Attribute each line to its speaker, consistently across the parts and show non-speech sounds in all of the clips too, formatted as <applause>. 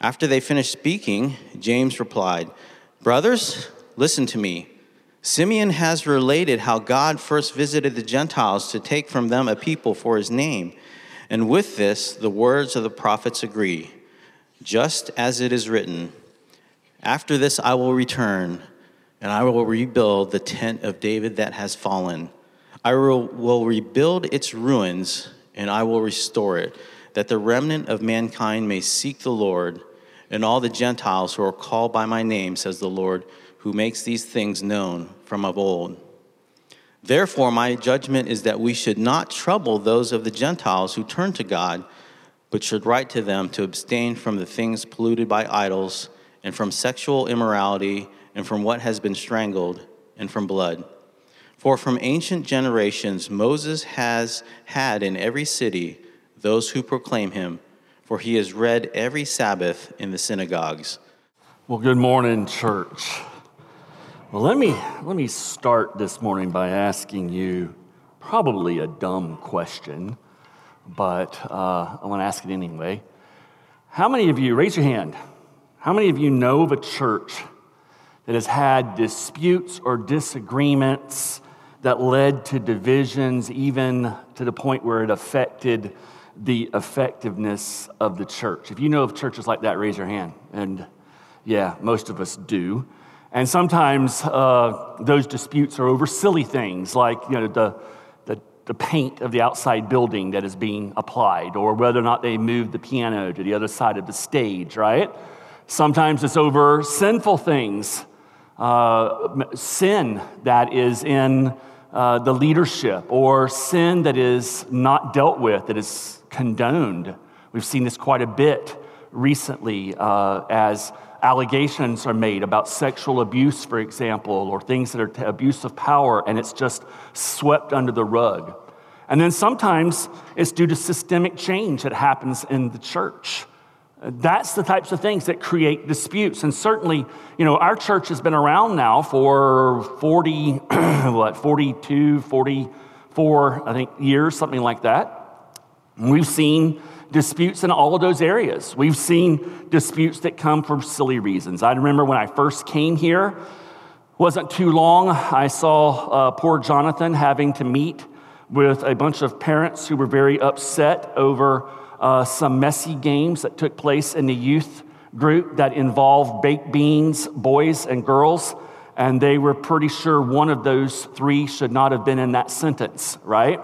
Speaker 1: After they finished speaking, James replied, Brothers, listen to me. Simeon has related how God first visited the Gentiles to take from them a people for his name. And with this, the words of the prophets agree. Just as it is written, After this I will return, and I will rebuild the tent of David that has fallen. I will, rebuild its ruins, and I will restore it, that the remnant of mankind may seek the Lord, and all the Gentiles who are called by my name, says the Lord who makes these things known from of old. Therefore, my judgment is that we should not trouble those of the Gentiles who turn to God, but should write to them to abstain from the things polluted by idols, and from sexual immorality, and from what has been strangled, and from blood. For from ancient generations Moses has had in every city those who proclaim him, for he is read every Sabbath in the synagogues.
Speaker 2: Well, good morning, church. Well, let me, let me start this morning by asking you probably a dumb question, but uh, I want to ask it anyway. How many of you, raise your hand, how many of you know of a church that has had disputes or disagreements that led to divisions, even to the point where it affected the effectiveness of the church? If you know of churches like that, raise your hand. And yeah, most of us do. And sometimes uh, those disputes are over silly things like you know, the, the, the, paint of the outside building that is being applied, or whether or not they moved the piano to the other side of the stage, right? Sometimes it's over sinful things, uh, sin that is in uh, the leadership, or sin that is not dealt with, that is condoned. We've seen this quite a bit recently uh, as allegations are made about sexual abuse, for example, or things that are abuse of power, and it's just swept under the rug. And then sometimes it's due to systemic change that happens in the church. That's the types of things that create disputes. And certainly, you know, our church has been around now for 40, <clears throat> what, 42, 44, I think, years, something like that. We've seen disputes in all of those areas. We've seen disputes that come for silly reasons. I remember when I first came here, wasn't too long, I saw uh, poor Jonathan having to meet with a bunch of parents who were very upset over uh, some messy games that took place in the youth group that involved baked beans, boys and girls. And they were pretty sure one of those three should not have been in that sentence, right?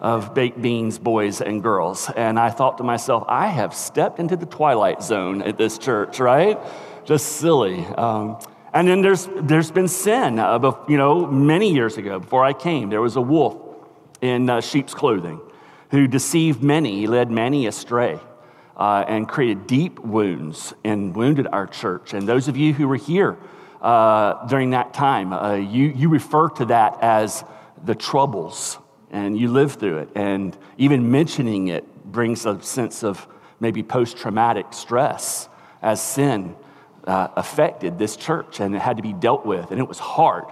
Speaker 2: Of baked beans, boys and girls. And I thought to myself, I have stepped into the twilight zone at this church, right? Just silly. Um, And then there's, there's been sin. Uh, you know, many years ago, before I came, there was a wolf in uh, sheep's clothing who deceived many, led many astray. Uh, and created deep wounds and wounded our church. And those of you who were here uh, during that time, uh, you, you refer to that as the troubles, and you live through it. And even mentioning it brings a sense of maybe post traumatic stress as sin uh, affected this church and it had to be dealt with, and it was hard.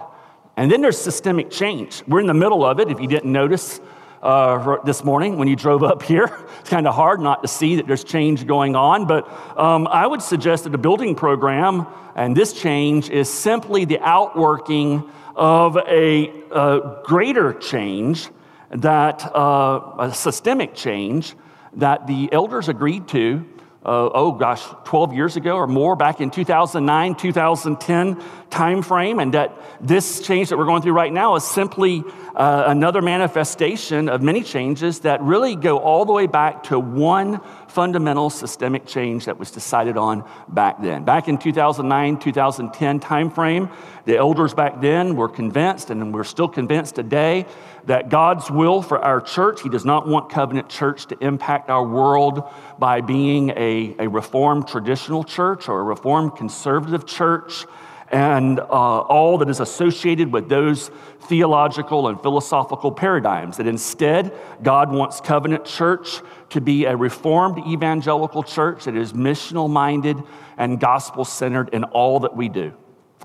Speaker 2: And then there's systemic change. We're in the middle of it, if you didn't notice uh, this morning when you drove up <laughs> here. It's kind of hard not to see that there's change going on, but um, I would suggest that the building program and this change is simply the outworking of a, a greater change that, uh, a systemic change that the elders agreed to uh, oh gosh, 12 years ago or more, back in 2009, 2010 timeframe, and that this change that we're going through right now is simply uh, another manifestation of many changes that really go all the way back to one fundamental systemic change that was decided on back then. Back in 2009, 2010 timeframe, the elders back then were convinced, and we're still convinced today, that God's will for our church, He does not want Covenant Church to impact our world by being a, a Reformed traditional church or a Reformed conservative church and uh, all that is associated with those theological and philosophical paradigms. That instead, God wants Covenant Church to be a reformed evangelical church that is missional minded and gospel centered in all that we do.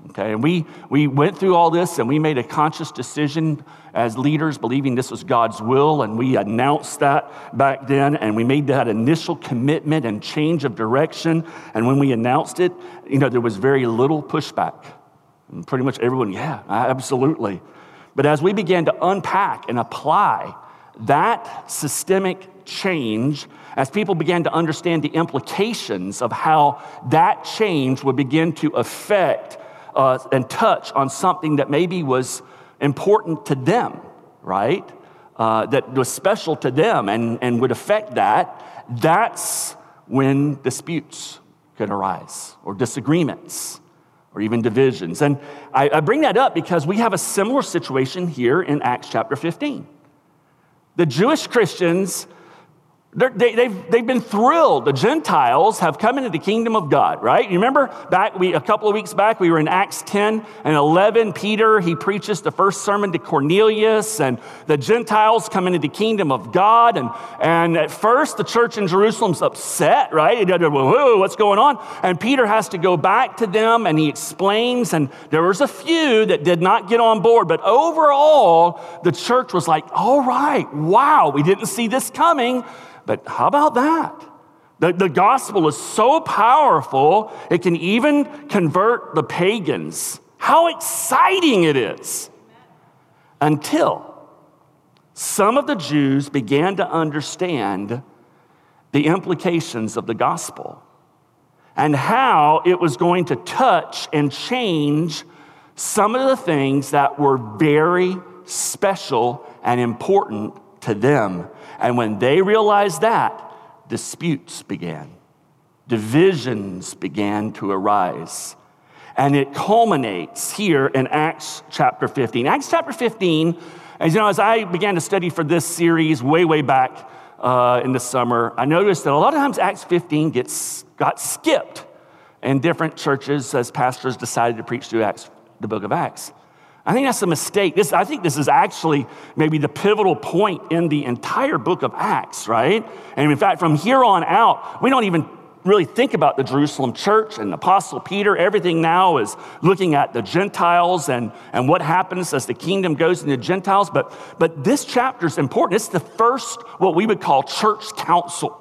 Speaker 2: Okay, and we, we went through all this and we made a conscious decision as leaders, believing this was God's will, and we announced that back then, and we made that initial commitment and change of direction. And when we announced it, you know, there was very little pushback. And pretty much everyone, yeah, absolutely. But as we began to unpack and apply that systemic change, as people began to understand the implications of how that change would begin to affect uh, and touch on something that maybe was important to them, right? Uh, that was special to them and, and would affect that, that's when disputes could arise or disagreements or even divisions. And I, I bring that up because we have a similar situation here in Acts chapter 15. The Jewish Christians they, they've, they've been thrilled. The Gentiles have come into the kingdom of God, right? You remember back we, a couple of weeks back, we were in Acts 10 and 11. Peter, he preaches the first sermon to Cornelius, and the Gentiles come into the kingdom of God. And, and at first, the church in Jerusalem's upset, right? What's going on? And Peter has to go back to them and he explains. And there was a few that did not get on board. But overall, the church was like, all right, wow, we didn't see this coming. But how about that? The, the gospel is so powerful, it can even convert the pagans. How exciting it is! Until some of the Jews began to understand the implications of the gospel and how it was going to touch and change some of the things that were very special and important to them and when they realized that, disputes began, divisions began to arise. And it culminates here in Acts chapter 15. Acts chapter 15, as you know, as I began to study for this series way, way back uh, in the summer, I noticed that a lot of times Acts 15 gets got skipped in different churches as pastors decided to preach through Acts, the book of Acts. I think that's a mistake. This, I think this is actually maybe the pivotal point in the entire book of Acts, right? And in fact, from here on out, we don't even really think about the Jerusalem church and Apostle Peter. Everything now is looking at the Gentiles and, and what happens as the kingdom goes into Gentiles. But, but this chapter is important. It's the first, what we would call church council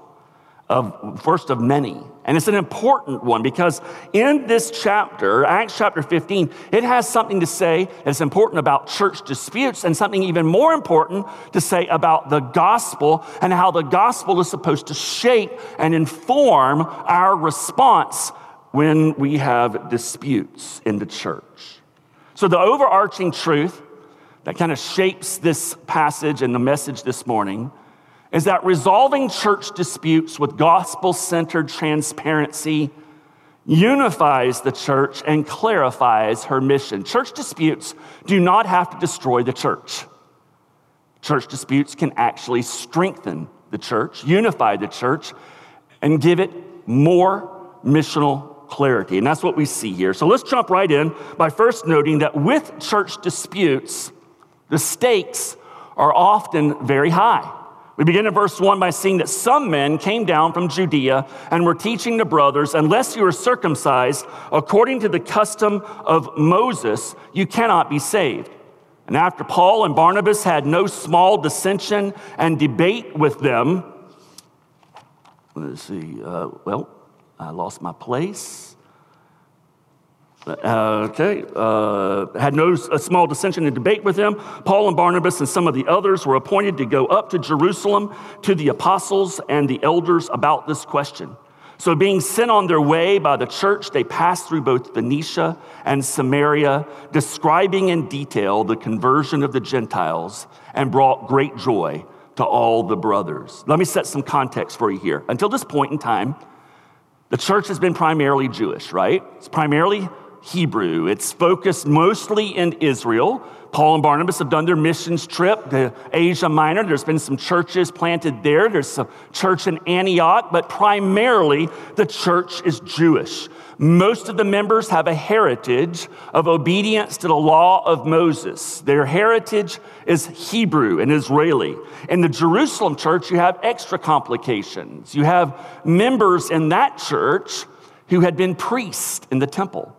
Speaker 2: of first of many. And it's an important one because in this chapter, Acts chapter 15, it has something to say that's important about church disputes and something even more important to say about the gospel and how the gospel is supposed to shape and inform our response when we have disputes in the church. So, the overarching truth that kind of shapes this passage and the message this morning is that resolving church disputes with gospel centered transparency unifies the church and clarifies her mission. Church disputes do not have to destroy the church. Church disputes can actually strengthen the church, unify the church, and give it more missional clarity. And that's what we see here. So let's jump right in by first noting that with church disputes, the stakes are often very high. We begin in verse 1 by seeing that some men came down from Judea and were teaching the brothers, unless you are circumcised according to the custom of Moses, you cannot be saved. And after Paul and Barnabas had no small dissension and debate with them, let's see, uh, well, I lost my place. Uh, okay, uh, had no a small dissension and debate with them. Paul and Barnabas and some of the others were appointed to go up to Jerusalem to the apostles and the elders about this question. So, being sent on their way by the church, they passed through both Phoenicia and Samaria, describing in detail the conversion of the Gentiles and brought great joy to all the brothers. Let me set some context for you here. Until this point in time, the church has been primarily Jewish, right? It's primarily Hebrew. It's focused mostly in Israel. Paul and Barnabas have done their missions trip to Asia Minor. There's been some churches planted there. There's a church in Antioch, but primarily the church is Jewish. Most of the members have a heritage of obedience to the law of Moses. Their heritage is Hebrew and Israeli. In the Jerusalem church, you have extra complications. You have members in that church who had been priests in the temple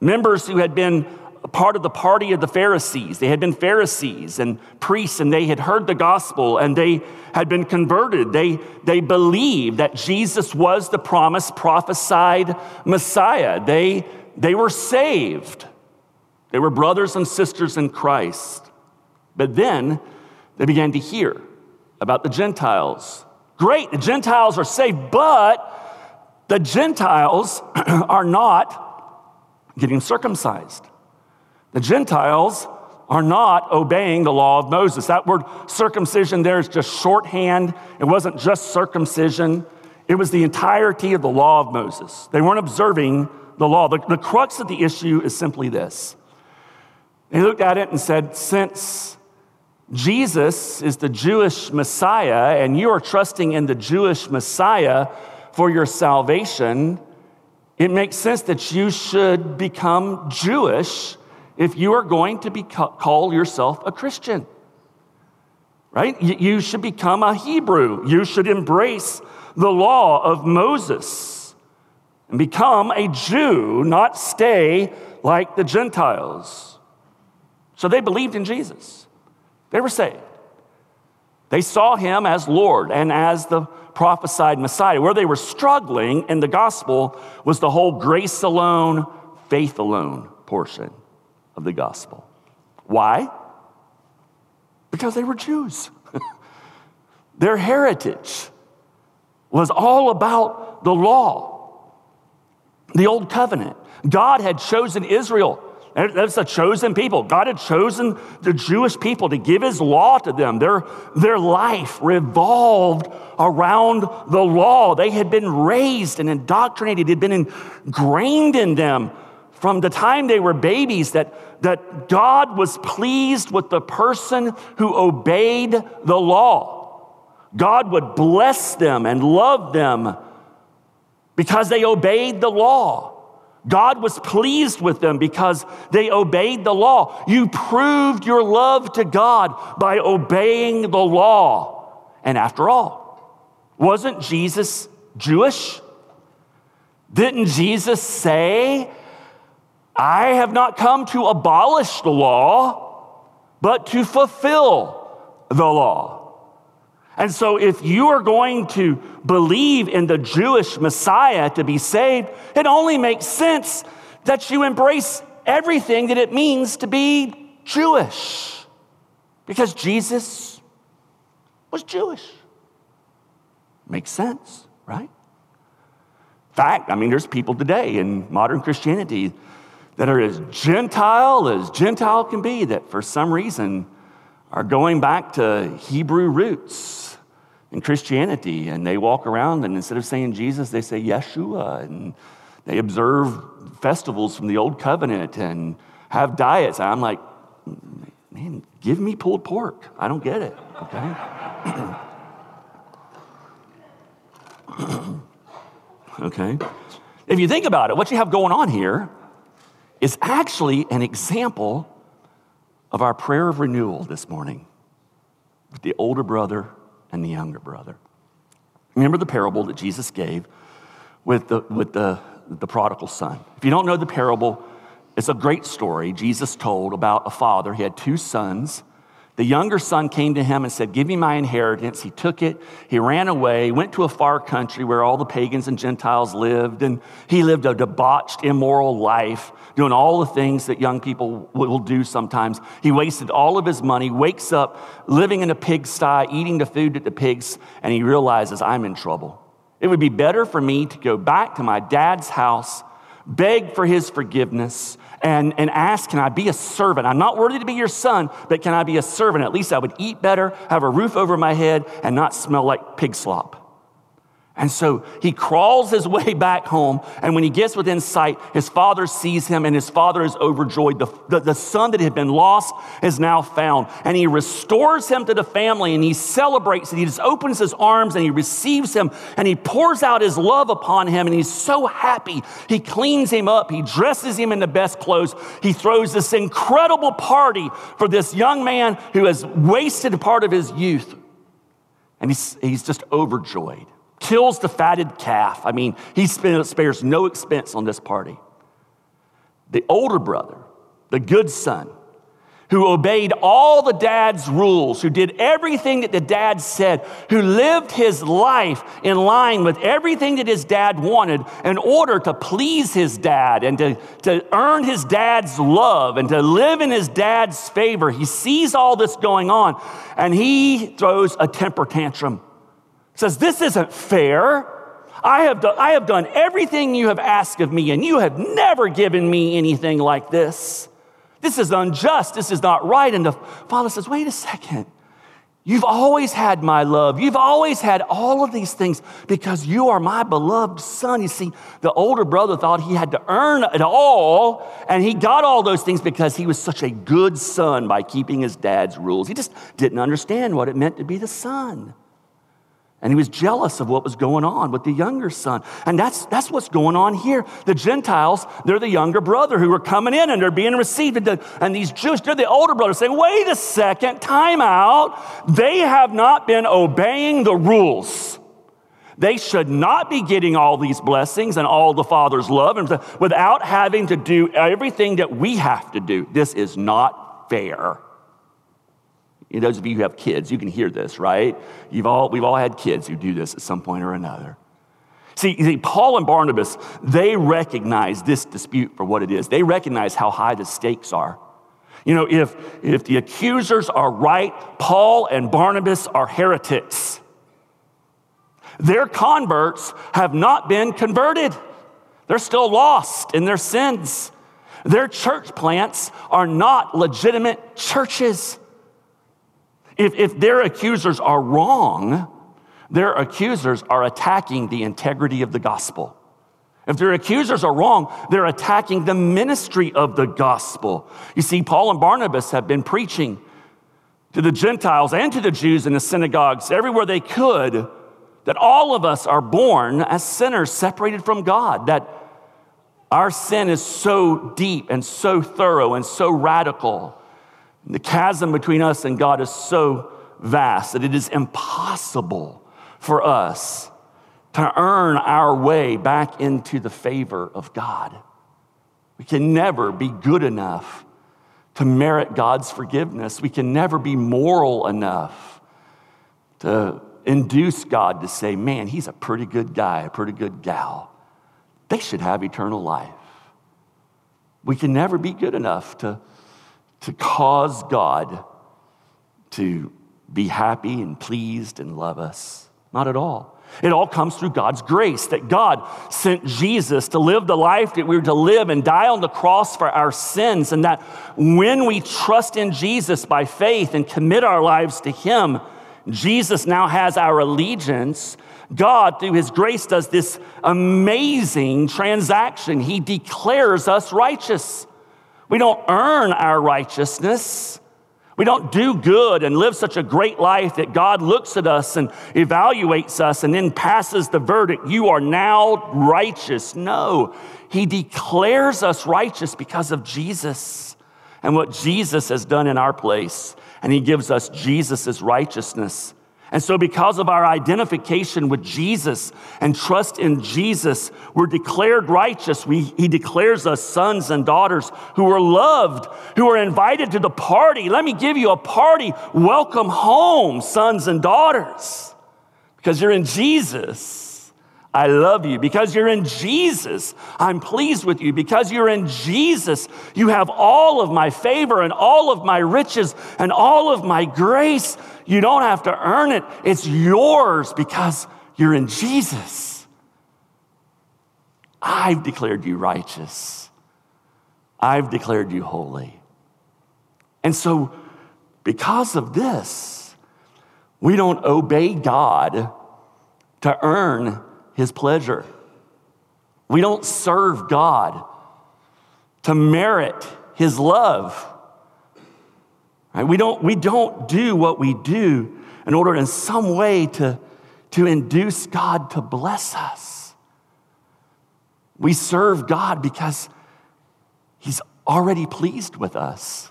Speaker 2: members who had been part of the party of the Pharisees. They had been Pharisees and priests, and they had heard the gospel and they had been converted. They, they believed that Jesus was the promised, prophesied Messiah. They, they were saved. They were brothers and sisters in Christ. But then they began to hear about the Gentiles. Great, the Gentiles are saved, but the Gentiles <clears throat> are not getting circumcised. The Gentiles are not obeying the law of Moses. That word circumcision there is just shorthand. It wasn't just circumcision, it was the entirety of the law of Moses. They weren't observing the law. The, the crux of the issue is simply this they looked at it and said, since Jesus is the Jewish Messiah and you are trusting in the Jewish Messiah for your salvation, it makes sense that you should become Jewish if you are going to be, call yourself a Christian. Right? You should become a Hebrew. You should embrace the law of Moses and become a Jew, not stay like the Gentiles. So they believed in Jesus. They were saved. They saw him as Lord and as the prophesied Messiah. Where they were struggling in the gospel was the whole grace alone, faith alone portion of the gospel. Why? Because they were Jews. <laughs> Their heritage was all about the law, the old covenant. God had chosen Israel that's a chosen people. God had chosen the Jewish people to give his law to them. Their, their life revolved around the law. They had been raised and indoctrinated, it had been ingrained in them from the time they were babies that, that God was pleased with the person who obeyed the law. God would bless them and love them because they obeyed the law. God was pleased with them because they obeyed the law. You proved your love to God by obeying the law. And after all, wasn't Jesus Jewish? Didn't Jesus say, I have not come to abolish the law, but to fulfill the law? And so, if you are going to believe in the Jewish Messiah to be saved, it only makes sense that you embrace everything that it means to be Jewish. Because Jesus was Jewish. Makes sense, right? In fact, I mean, there's people today in modern Christianity that are as Gentile as Gentile can be that for some reason are going back to Hebrew roots in Christianity, and they walk around and instead of saying Jesus, they say Yeshua. And they observe festivals from the old covenant and have diets. I'm like, man, give me pulled pork. I don't get it, okay? <clears throat> okay? If you think about it, what you have going on here is actually an example of our prayer of renewal this morning with the older brother and the younger brother. Remember the parable that Jesus gave with the, with the, the prodigal son. If you don't know the parable, it's a great story Jesus told about a father. He had two sons. The younger son came to him and said, Give me my inheritance. He took it, he ran away, went to a far country where all the pagans and Gentiles lived, and he lived a debauched, immoral life, doing all the things that young people will do sometimes. He wasted all of his money, wakes up living in a pigsty, eating the food that the pigs, and he realizes, I'm in trouble. It would be better for me to go back to my dad's house, beg for his forgiveness, and, and ask, Can I be a servant? I'm not worthy to be your son, but can I be a servant? At least I would eat better, have a roof over my head, and not smell like pig slop. And so he crawls his way <laughs> back home. And when he gets within sight, his father sees him and his father is overjoyed. The, the, the, son that had been lost is now found. And he restores him to the family and he celebrates and he just opens his arms and he receives him and he pours out his love upon him. And he's so happy. He cleans him up. He dresses him in the best clothes. He throws this incredible party for this young man who has wasted part of his youth. And he's, he's just overjoyed kills the fatted calf. I mean, he spares no expense on this party. The older brother, the good son, who obeyed all the dad's rules, who did everything that the dad said, who lived his life in line with everything that his dad wanted in order to please his dad and to, to earn his dad's love and to live in his dad's favor. He sees all this going on and he throws a temper tantrum says, This isn't fair. I have, done, I have done everything you have asked of me, and you have never given me anything like this. This is unjust. This is not right. And the father says, Wait a second. You've always had my love. You've always had all of these things because you are my beloved son. You see, the older brother thought he had to earn it all, and he got all those things because he was such a good son by keeping his dad's rules. He just didn't understand what it meant to be the son. And he was jealous of what was going on with the younger son. And that's, that's what's going on here. The Gentiles, they're the younger brother who are coming in and they're being received. And these Jews, they're the older brother saying, wait a second, time out. They have not been obeying the rules. They should not be getting all these blessings and all the Father's love without having to do everything that we have to do. This is not fair. Those of you who have kids, you can hear this, right? You've all, we've all had kids who do this at some point or another. See, see, Paul and Barnabas, they recognize this dispute for what it is. They recognize how high the stakes are. You know, if, if the accusers are right, Paul and Barnabas are heretics. Their converts have not been converted, they're still lost in their sins. Their church plants are not legitimate churches. If, if their accusers are wrong, their accusers are attacking the integrity of the gospel. If their accusers are wrong, they're attacking the ministry of the gospel. You see, Paul and Barnabas have been preaching to the Gentiles and to the Jews in the synagogues everywhere they could that all of us are born as sinners separated from God, that our sin is so deep and so thorough and so radical the chasm between us and God is so vast that it is impossible for us to earn our way back into the favor of God. We can never be good enough to merit God's forgiveness. We can never be moral enough to induce God to say, man, he's a pretty good guy, a pretty good gal. They should have eternal life. We can never be good enough to to cause God to be happy and pleased and love us. Not at all. It all comes through God's grace that God sent Jesus to live the life that we were to live and die on the cross for our sins. And that when we trust in Jesus by faith and commit our lives to Him, Jesus now has our allegiance. God, through his grace, does this amazing transaction. He declares us righteous. We don't earn our righteousness. We don't do good and live such a great life that God looks at us and evaluates us and then passes the verdict, you are now righteous. No, He declares us righteous because of Jesus and what Jesus has done in our place. And He gives us Jesus' righteousness. And so, because of our identification with Jesus and trust in Jesus, we're declared righteous. We, he declares us sons and daughters who are loved, who are invited to the party. Let me give you a party. Welcome home, sons and daughters, because you're in Jesus. I love you. Because you're in Jesus, I'm pleased with you. Because you're in Jesus, you have all of my favor and all of my riches and all of my grace. You don't have to earn it, it's yours because you're in Jesus. I've declared you righteous, I've declared you holy. And so, because of this, we don't obey God to earn his pleasure. We don't serve God to merit his love. Right? We, don't, we don't do what we do in order in some way to, to induce God to bless us. We serve God because he's already pleased with us.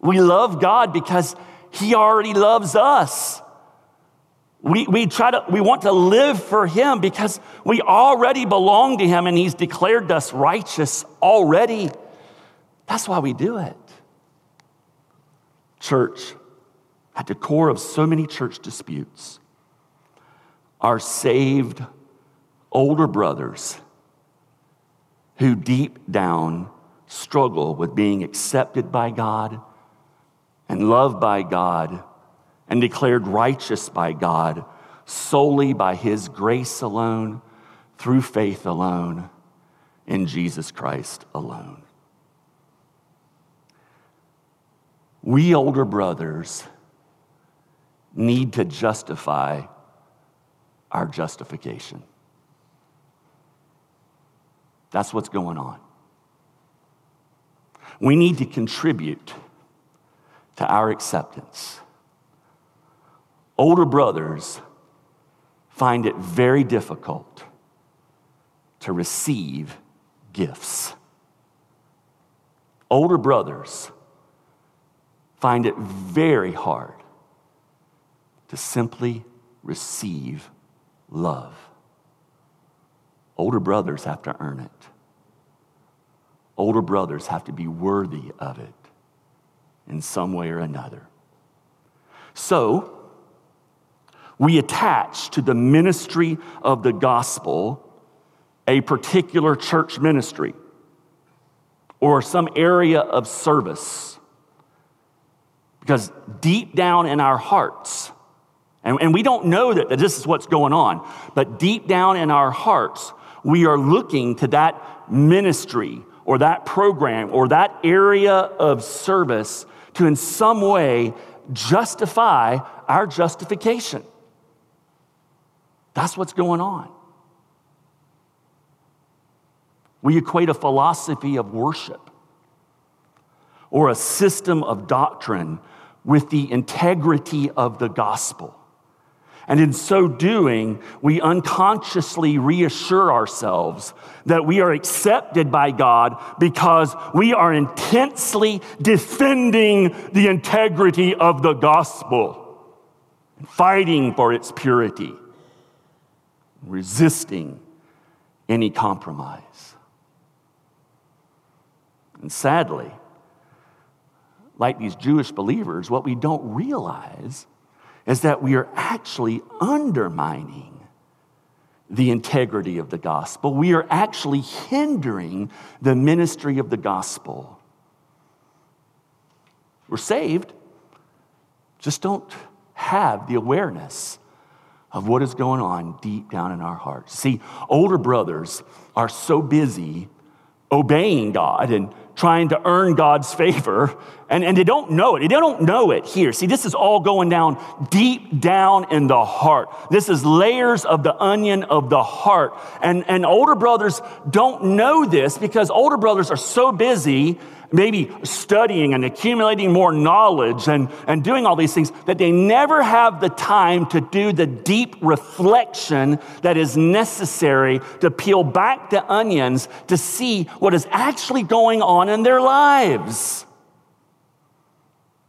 Speaker 2: We love God because he already loves us. We, we try to, we want to live for him because we already belong to him and he's declared us righteous already. That's why we do it. Church, at the core of so many church disputes, are saved older brothers who deep down struggle with being accepted by God and loved by God and declared righteous by God solely by his grace alone, through faith alone, in Jesus Christ alone. We older brothers need to justify our justification. That's what's going on. We need to contribute to our acceptance. Older brothers find it very difficult to receive gifts. Older brothers find it very hard to simply receive love. Older brothers have to earn it. Older brothers have to be worthy of it in some way or another. So, we attach to the ministry of the gospel a particular church ministry or some area of service. Because deep down in our hearts, and, and we don't know that, that this is what's going on, but deep down in our hearts, we are looking to that ministry or that program or that area of service to in some way justify our justification. That's what's going on. We equate a philosophy of worship or a system of doctrine with the integrity of the gospel. And in so doing, we unconsciously reassure ourselves that we are accepted by God because we are intensely defending the integrity of the gospel, fighting for its purity resisting any compromise. And sadly, like these Jewish believers, what we don't realize is that we are actually undermining the integrity of the gospel. We are actually hindering the ministry of the gospel. We're saved, just don't have the awareness of what is going on deep down in our hearts. See, older brothers are so busy obeying God and trying to earn God's favor, and, and they don't know it. They don't know it here. See, this is all going down deep down in the heart. This is layers of the onion of the heart. And, and older brothers don't know this because older brothers are so busy maybe studying and accumulating more knowledge and, and doing all these things, that they never have the time to do the deep reflection that is necessary to peel back the onions to see what is actually going on in their lives.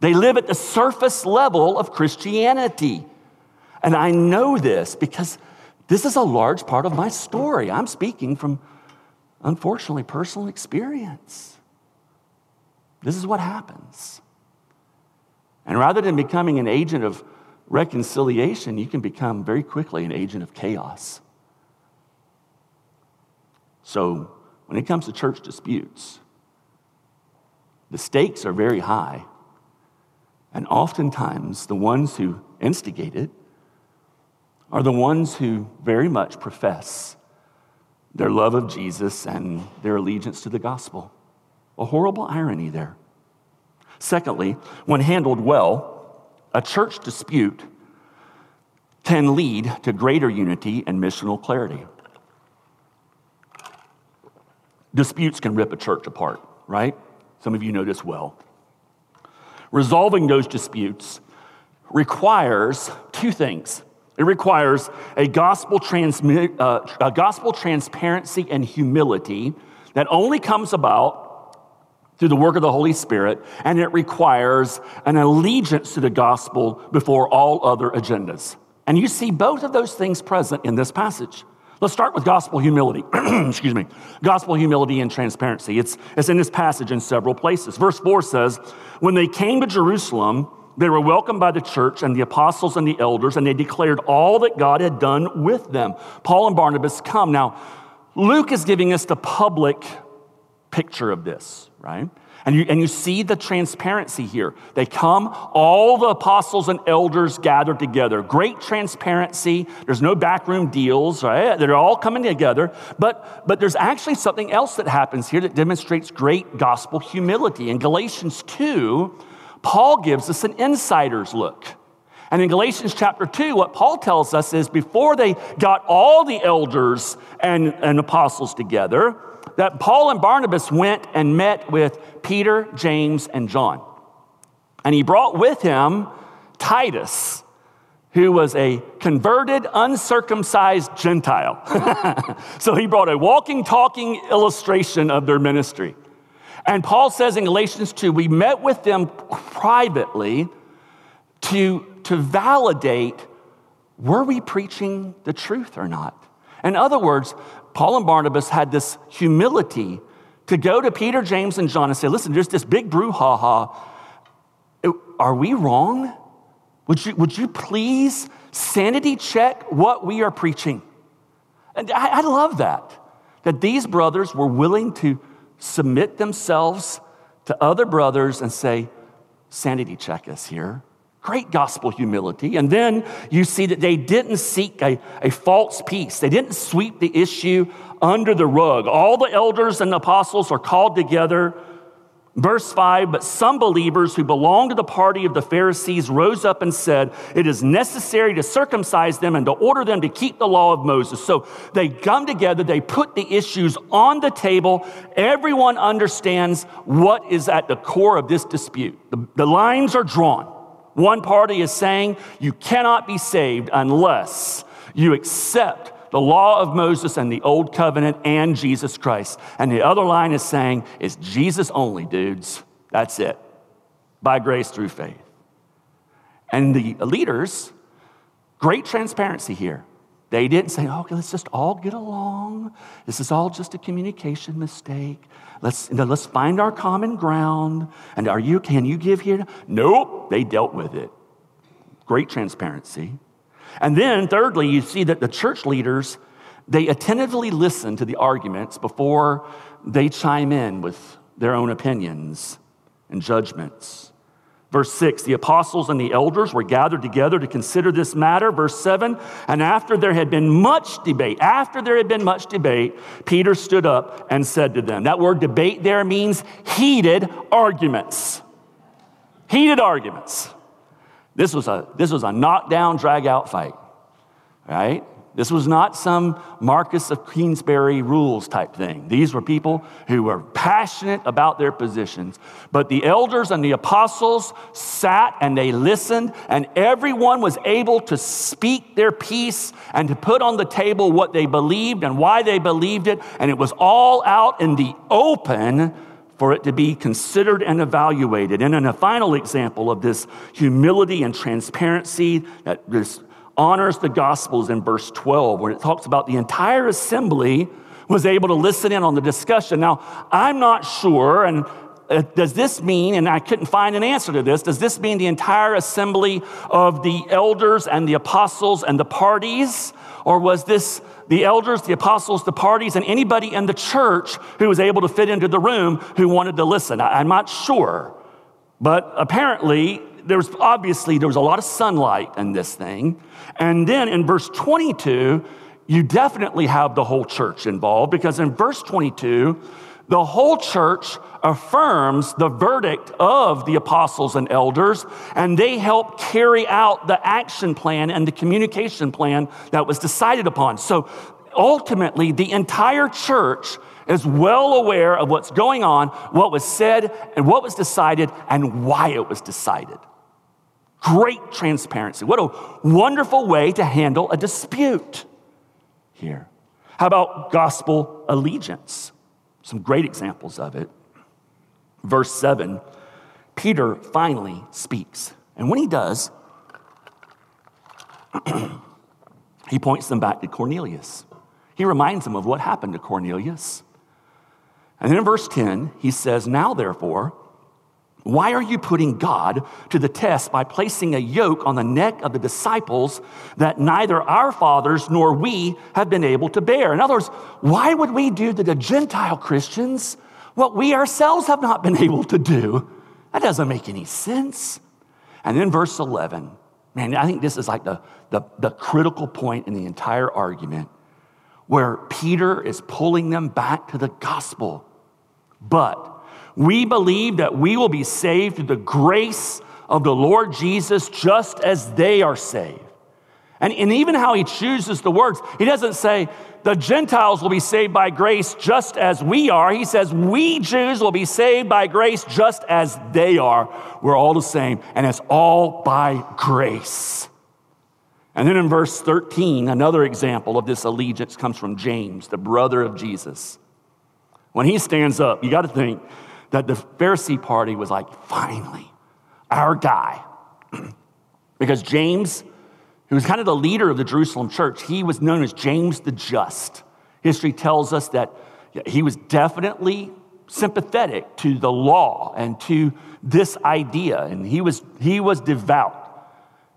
Speaker 2: They live at the surface level of Christianity. And I know this because this is a large part of my story. I'm speaking from, unfortunately, personal experience. This is what happens. And rather than becoming an agent of reconciliation, you can become very quickly an agent of chaos. So, when it comes to church disputes, the stakes are very high. And oftentimes, the ones who instigate it are the ones who very much profess their love of Jesus and their allegiance to the gospel. A horrible irony there. Secondly, when handled well, a church dispute can lead to greater unity and missional clarity. Disputes can rip a church apart, right? Some of you know this well. Resolving those disputes requires two things. It requires a gospel, transmi- uh, a gospel transparency and humility that only comes about through the work of the Holy Spirit, and it requires an allegiance to the gospel before all other agendas. And you see both of those things present in this passage. Let's start with gospel humility. <clears throat> Excuse me. Gospel humility and transparency. It's, it's in this passage in several places. Verse 4 says, When they came to Jerusalem, they were welcomed by the church and the apostles and the elders, and they declared all that God had done with them. Paul and Barnabas come. Now, Luke is giving us the public picture of this right? And you, and you see the transparency here. They come, all the apostles and elders gathered together. Great transparency. There's no backroom deals, right? They're all coming together. But, but there's actually something else that happens here that demonstrates great gospel humility. In Galatians 2, Paul gives us an insider's look. And in Galatians chapter 2, what Paul tells us is before they got all the elders and, and apostles together, that Paul and Barnabas went and met with Peter, James, and John. And he brought with him Titus, who was a converted, uncircumcised Gentile. <laughs> so he brought a walking, talking illustration of their ministry. And Paul says in Galatians 2 we met with them privately to, to validate were we preaching the truth or not? In other words, Paul and Barnabas had this humility to go to Peter, James, and John and say, listen, there's this big brouhaha. Are we wrong? Would you, would you please sanity check what we are preaching? And I, I love that, that these brothers were willing to submit themselves to other brothers and say, sanity check us here. Great gospel humility. And then you see that they didn't seek a, a false peace. They didn't sweep the issue under the rug. All the elders and apostles are called together Verse 5 But some believers who belonged to the party of the Pharisees rose up and said, It is necessary to circumcise them and to order them to keep the law of Moses. So they come together, they put the issues on the table. Everyone understands what is at the core of this dispute. The, the lines are drawn. One party is saying you cannot be saved unless you accept the law of Moses and the old covenant and Jesus Christ. And the other line is saying it's Jesus only, dudes. That's it. By grace through faith. And the leaders, great transparency here. They didn't say, oh, okay, let's just all get along. This is all just a communication mistake. Let's, let's find our common ground. And are you, can you give here? Nope, they dealt with it. Great transparency. And then, thirdly, you see that the church leaders, they attentively listen to the arguments before they chime in with their own opinions and judgments. Verse 6 The apostles and the elders were gathered together to consider this matter. Verse 7 And after there had been much debate, after there had been much debate, Peter stood up and said to them. That word debate there means heated arguments. Heated arguments. This was a, this was a knockdown, drag out fight, right? This was not some Marquess of Queensberry rules type thing. These were people who were passionate about their positions. But the elders and the apostles sat and they listened, and everyone was able to speak their piece and to put on the table what they believed and why they believed it. And it was all out in the open for it to be considered and evaluated. And in a final example of this humility and transparency that this honors the Gospels in verse 12, where it talks about the entire assembly was able to listen in on the discussion. Now, I'm not sure, and uh, does this mean, and I couldn't find an answer to this, does this mean the entire assembly of the elders and the apostles and the parties? Or was this the elders, the apostles, the parties, and anybody in the church who was able to fit into the room who wanted to listen? I'm not sure. But apparently, there was obviously there was a lot of sunlight in this thing. And then in verse 22, you definitely have the whole church involved because in verse 22, the whole church affirms the verdict of the apostles and elders, and they help carry out the action plan and the communication plan that was decided upon. So ultimately, the entire church is well aware of what's going on, what was said, and what was decided, and why it was decided. Great transparency. What a wonderful way to handle a dispute here. How about gospel allegiance? Some great examples of it. Verse 7, Peter finally speaks. And when he does, <clears throat> he points them back to Cornelius. He reminds them of what happened to Cornelius. And then in verse 10, he says, Now therefore, why are you putting God to the test by placing a yoke on the neck of the disciples that neither our fathers nor we have been able to bear? In other words, why would we do to the Gentile Christians what we ourselves have not been <laughs> able to do? That doesn't make any sense. And then verse 11, man, I think this is like the, the, the critical point in the entire argument where Peter is pulling them back to the gospel. But we believe that we will be saved through the grace of the Lord Jesus just as they are saved. And, and even how he chooses the words, he doesn't say, the Gentiles will be saved by grace just as we are. He says, we Jews will be saved by grace just as they are. We're all the same, and it's all by grace. And then in verse 13, another example of this allegiance comes from James, the brother of Jesus. When he stands up, you got to think, that the Pharisee party was like, finally, our guy. <clears throat> because James, who was kind of the leader of the Jerusalem church, he was known as James the Just. History tells us that he was definitely sympathetic to the law and to this idea, and he was, he was devout.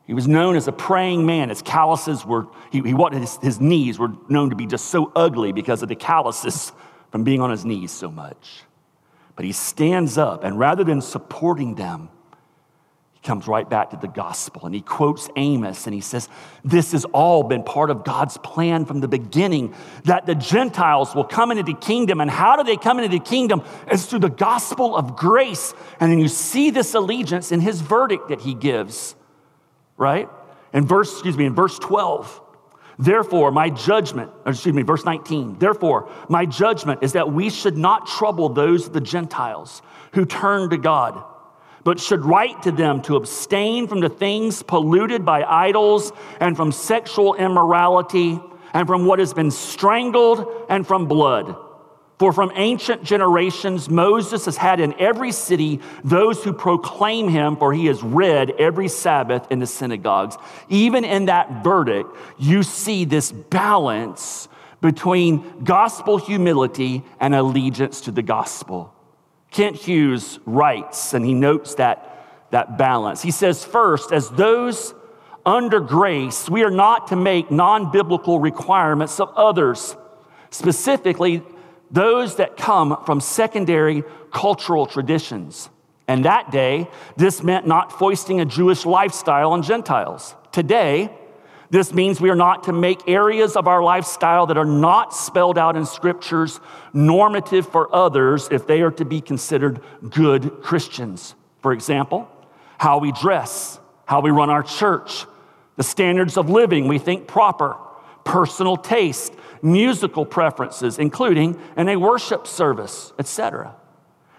Speaker 2: He was known as a praying man. His calluses were, he, he his, his knees were known to be just so ugly because of the calluses from being on his knees so much. But he stands up, and rather than supporting them, he comes right back to the gospel and he quotes Amos and he says, This has all been part of God's plan from the beginning that the Gentiles will come into the kingdom. And how do they come into the kingdom? It's through the gospel of grace. And then you see this allegiance in his verdict that he gives, right? In verse, excuse me, in verse 12. Therefore, my judgment, excuse me, verse 19, therefore, my judgment is that we should not trouble those, of the Gentiles, who turn to God, but should write to them to abstain from the things polluted by idols and from sexual immorality and from what has been strangled and from blood. For from ancient generations, Moses has had in every city those who proclaim him, for he is read every Sabbath in the synagogues. Even in that verdict, you see this balance between gospel humility and allegiance to the gospel. Kent Hughes writes, and he notes that, that balance. He says, First, as those under grace, we are not to make non biblical requirements of others. Specifically, those that come from secondary cultural traditions. And that day, this meant not foisting a Jewish lifestyle on Gentiles. Today, this means we are not to make areas of our lifestyle that are not spelled out in scriptures normative for others if they are to be considered good Christians. For example, how we dress, how we run our church, the standards of living we think proper, personal taste, musical preferences, including in a worship service, etc.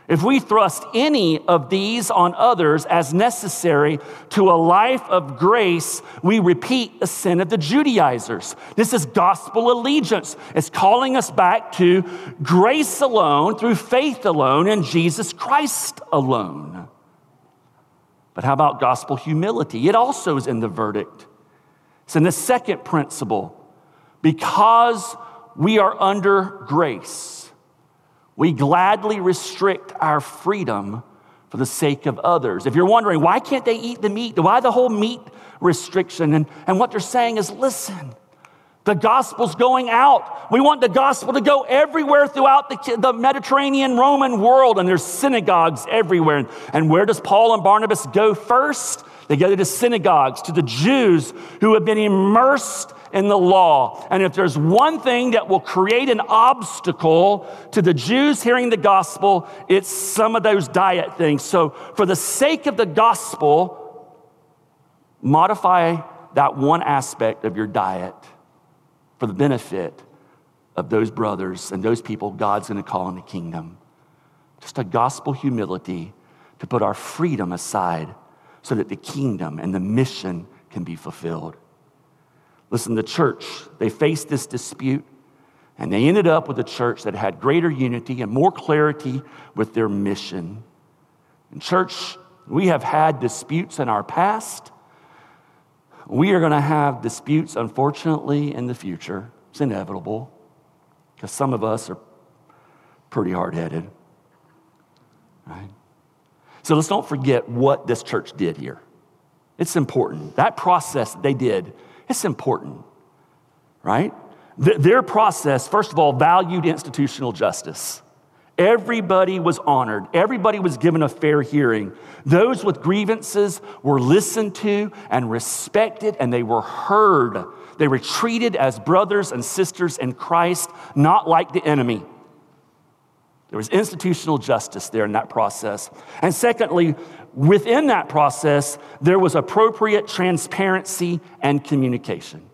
Speaker 2: If we thrust any of these on others as necessary to a life of grace, we repeat the sin of the Judaizers. This is gospel allegiance. It's calling us back to grace alone, through faith alone, in Jesus Christ alone. But how about gospel humility? It also is in the verdict. It's in the second principle. Because we are under grace we gladly restrict our freedom for the sake of others. If you're wondering, why can't they eat the meat? Why the whole meat restriction? And, and what they're saying is listen, the gospel's going out. We want the gospel to go everywhere throughout the, the Mediterranean Roman world, and there's synagogues everywhere. And, and where does Paul and Barnabas go first? They go to the synagogues, to the Jews who have been immersed in the law. And if there's one thing that will create an obstacle to the Jews hearing the gospel, it's some of those diet things. So, for the sake of the gospel, modify that one aspect of your diet for the benefit of those brothers and those people God's going to call in the kingdom. Just a gospel humility to put our freedom aside so that the kingdom and the mission can be fulfilled. Listen, the church, they faced this dispute and they ended up with a church that had greater unity and more clarity with their mission. In church, we have had disputes in our past. We are going to have disputes, unfortunately, in the future. It's inevitable because some of us are pretty hard headed. Right? So let's don't forget what this church did here. It's important. That process they did it's important, right? their process, first of all, valued institutional justice. Everybody was honored. Everybody was given a fair hearing. Those with grievances were listened to and respected, and they were heard. They were treated as brothers and sisters in Christ, not like the enemy. There was institutional justice there in that process. And secondly, within that process, there was appropriate transparency and communication.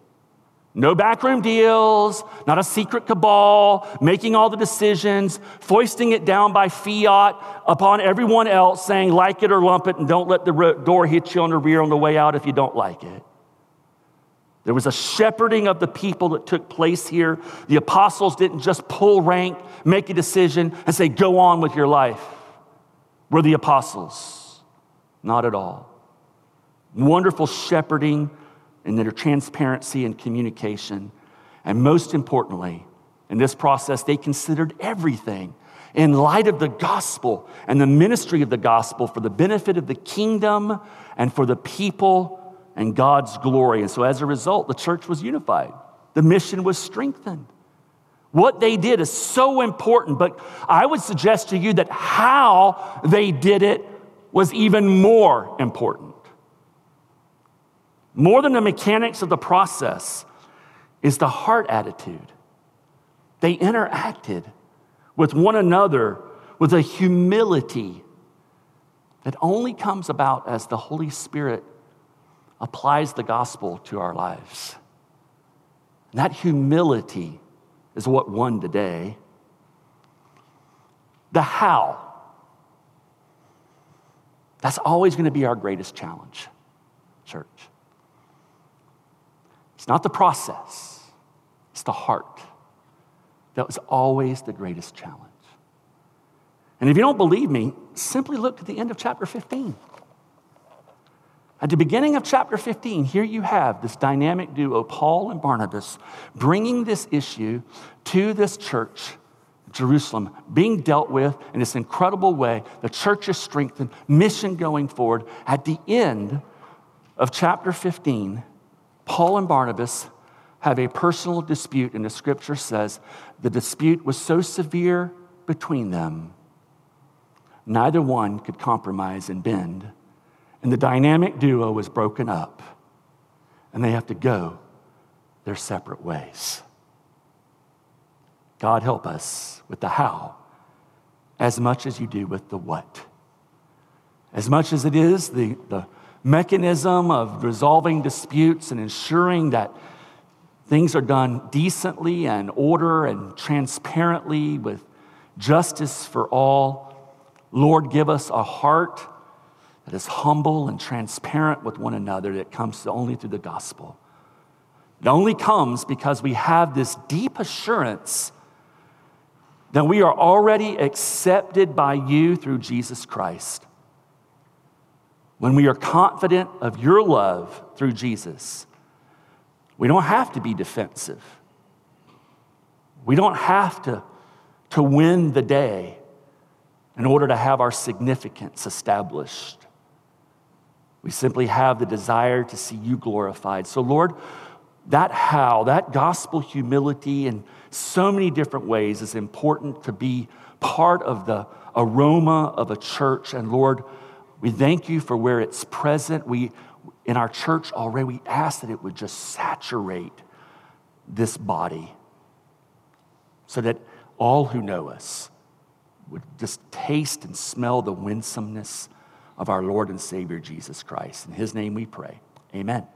Speaker 2: No backroom deals, not a secret cabal, making all the decisions, foisting it down by fiat upon everyone else, saying, like it or lump it, and don't let the door hit you on the rear on the way out if you don't like it. There was a shepherding of the people that took place here. The apostles didn't just pull rank, make a decision, and say, go on with your life. We're the apostles. Not at all. Wonderful shepherding and their transparency and communication. And most importantly, in this process, they considered everything in light of the gospel and the ministry of the gospel for the benefit of the kingdom and for the people and God's glory. And so as a result, the church was unified, the mission was strengthened. What they did is so important, but I would suggest to you that how they did it was even more important. More than the mechanics of the process is the heart attitude. They interacted with one another with a humility that only comes about as the Holy Spirit applies the gospel to our lives. And that humility is what won today. The how that's always going to be our greatest challenge, church. It's not the process, it's the heart. That was always the greatest challenge. And if you don't believe me, simply look at the end of chapter 15. At the beginning of chapter 15, here you have this dynamic duo, Paul and Barnabas, bringing this issue to this church Jerusalem being dealt with in this incredible way. The church is strengthened, mission going forward. At the end of chapter 15, Paul and Barnabas have a personal dispute, and the scripture says the dispute was so severe between them Neither one could compromise and bend. And the dynamic duo is broken up. And they have to go their separate ways. God help us with the how as much as you do with the what. As much as it is the, the mechanism of resolving disputes and ensuring that things are done decently and order and transparently with justice for all. Lord, give us a heart that is humble and transparent with one another that comes only through the gospel. It only comes because we have this deep assurance that we are already accepted by you through Jesus Christ. When we are confident of your love through Jesus, we don't have to be defensive. We don't have to, to win the day in order to have our significance established. We simply have the desire to see you glorified. So, Lord, that how, that gospel humility in so many different ways is important to be part of the aroma of a church. And Lord, we thank you for where it's present. We, in our church already, we ask that it would just saturate this body so that all who know us would just taste and smell the winsomeness of our Lord and Savior Jesus Christ. In his name we pray. Amen.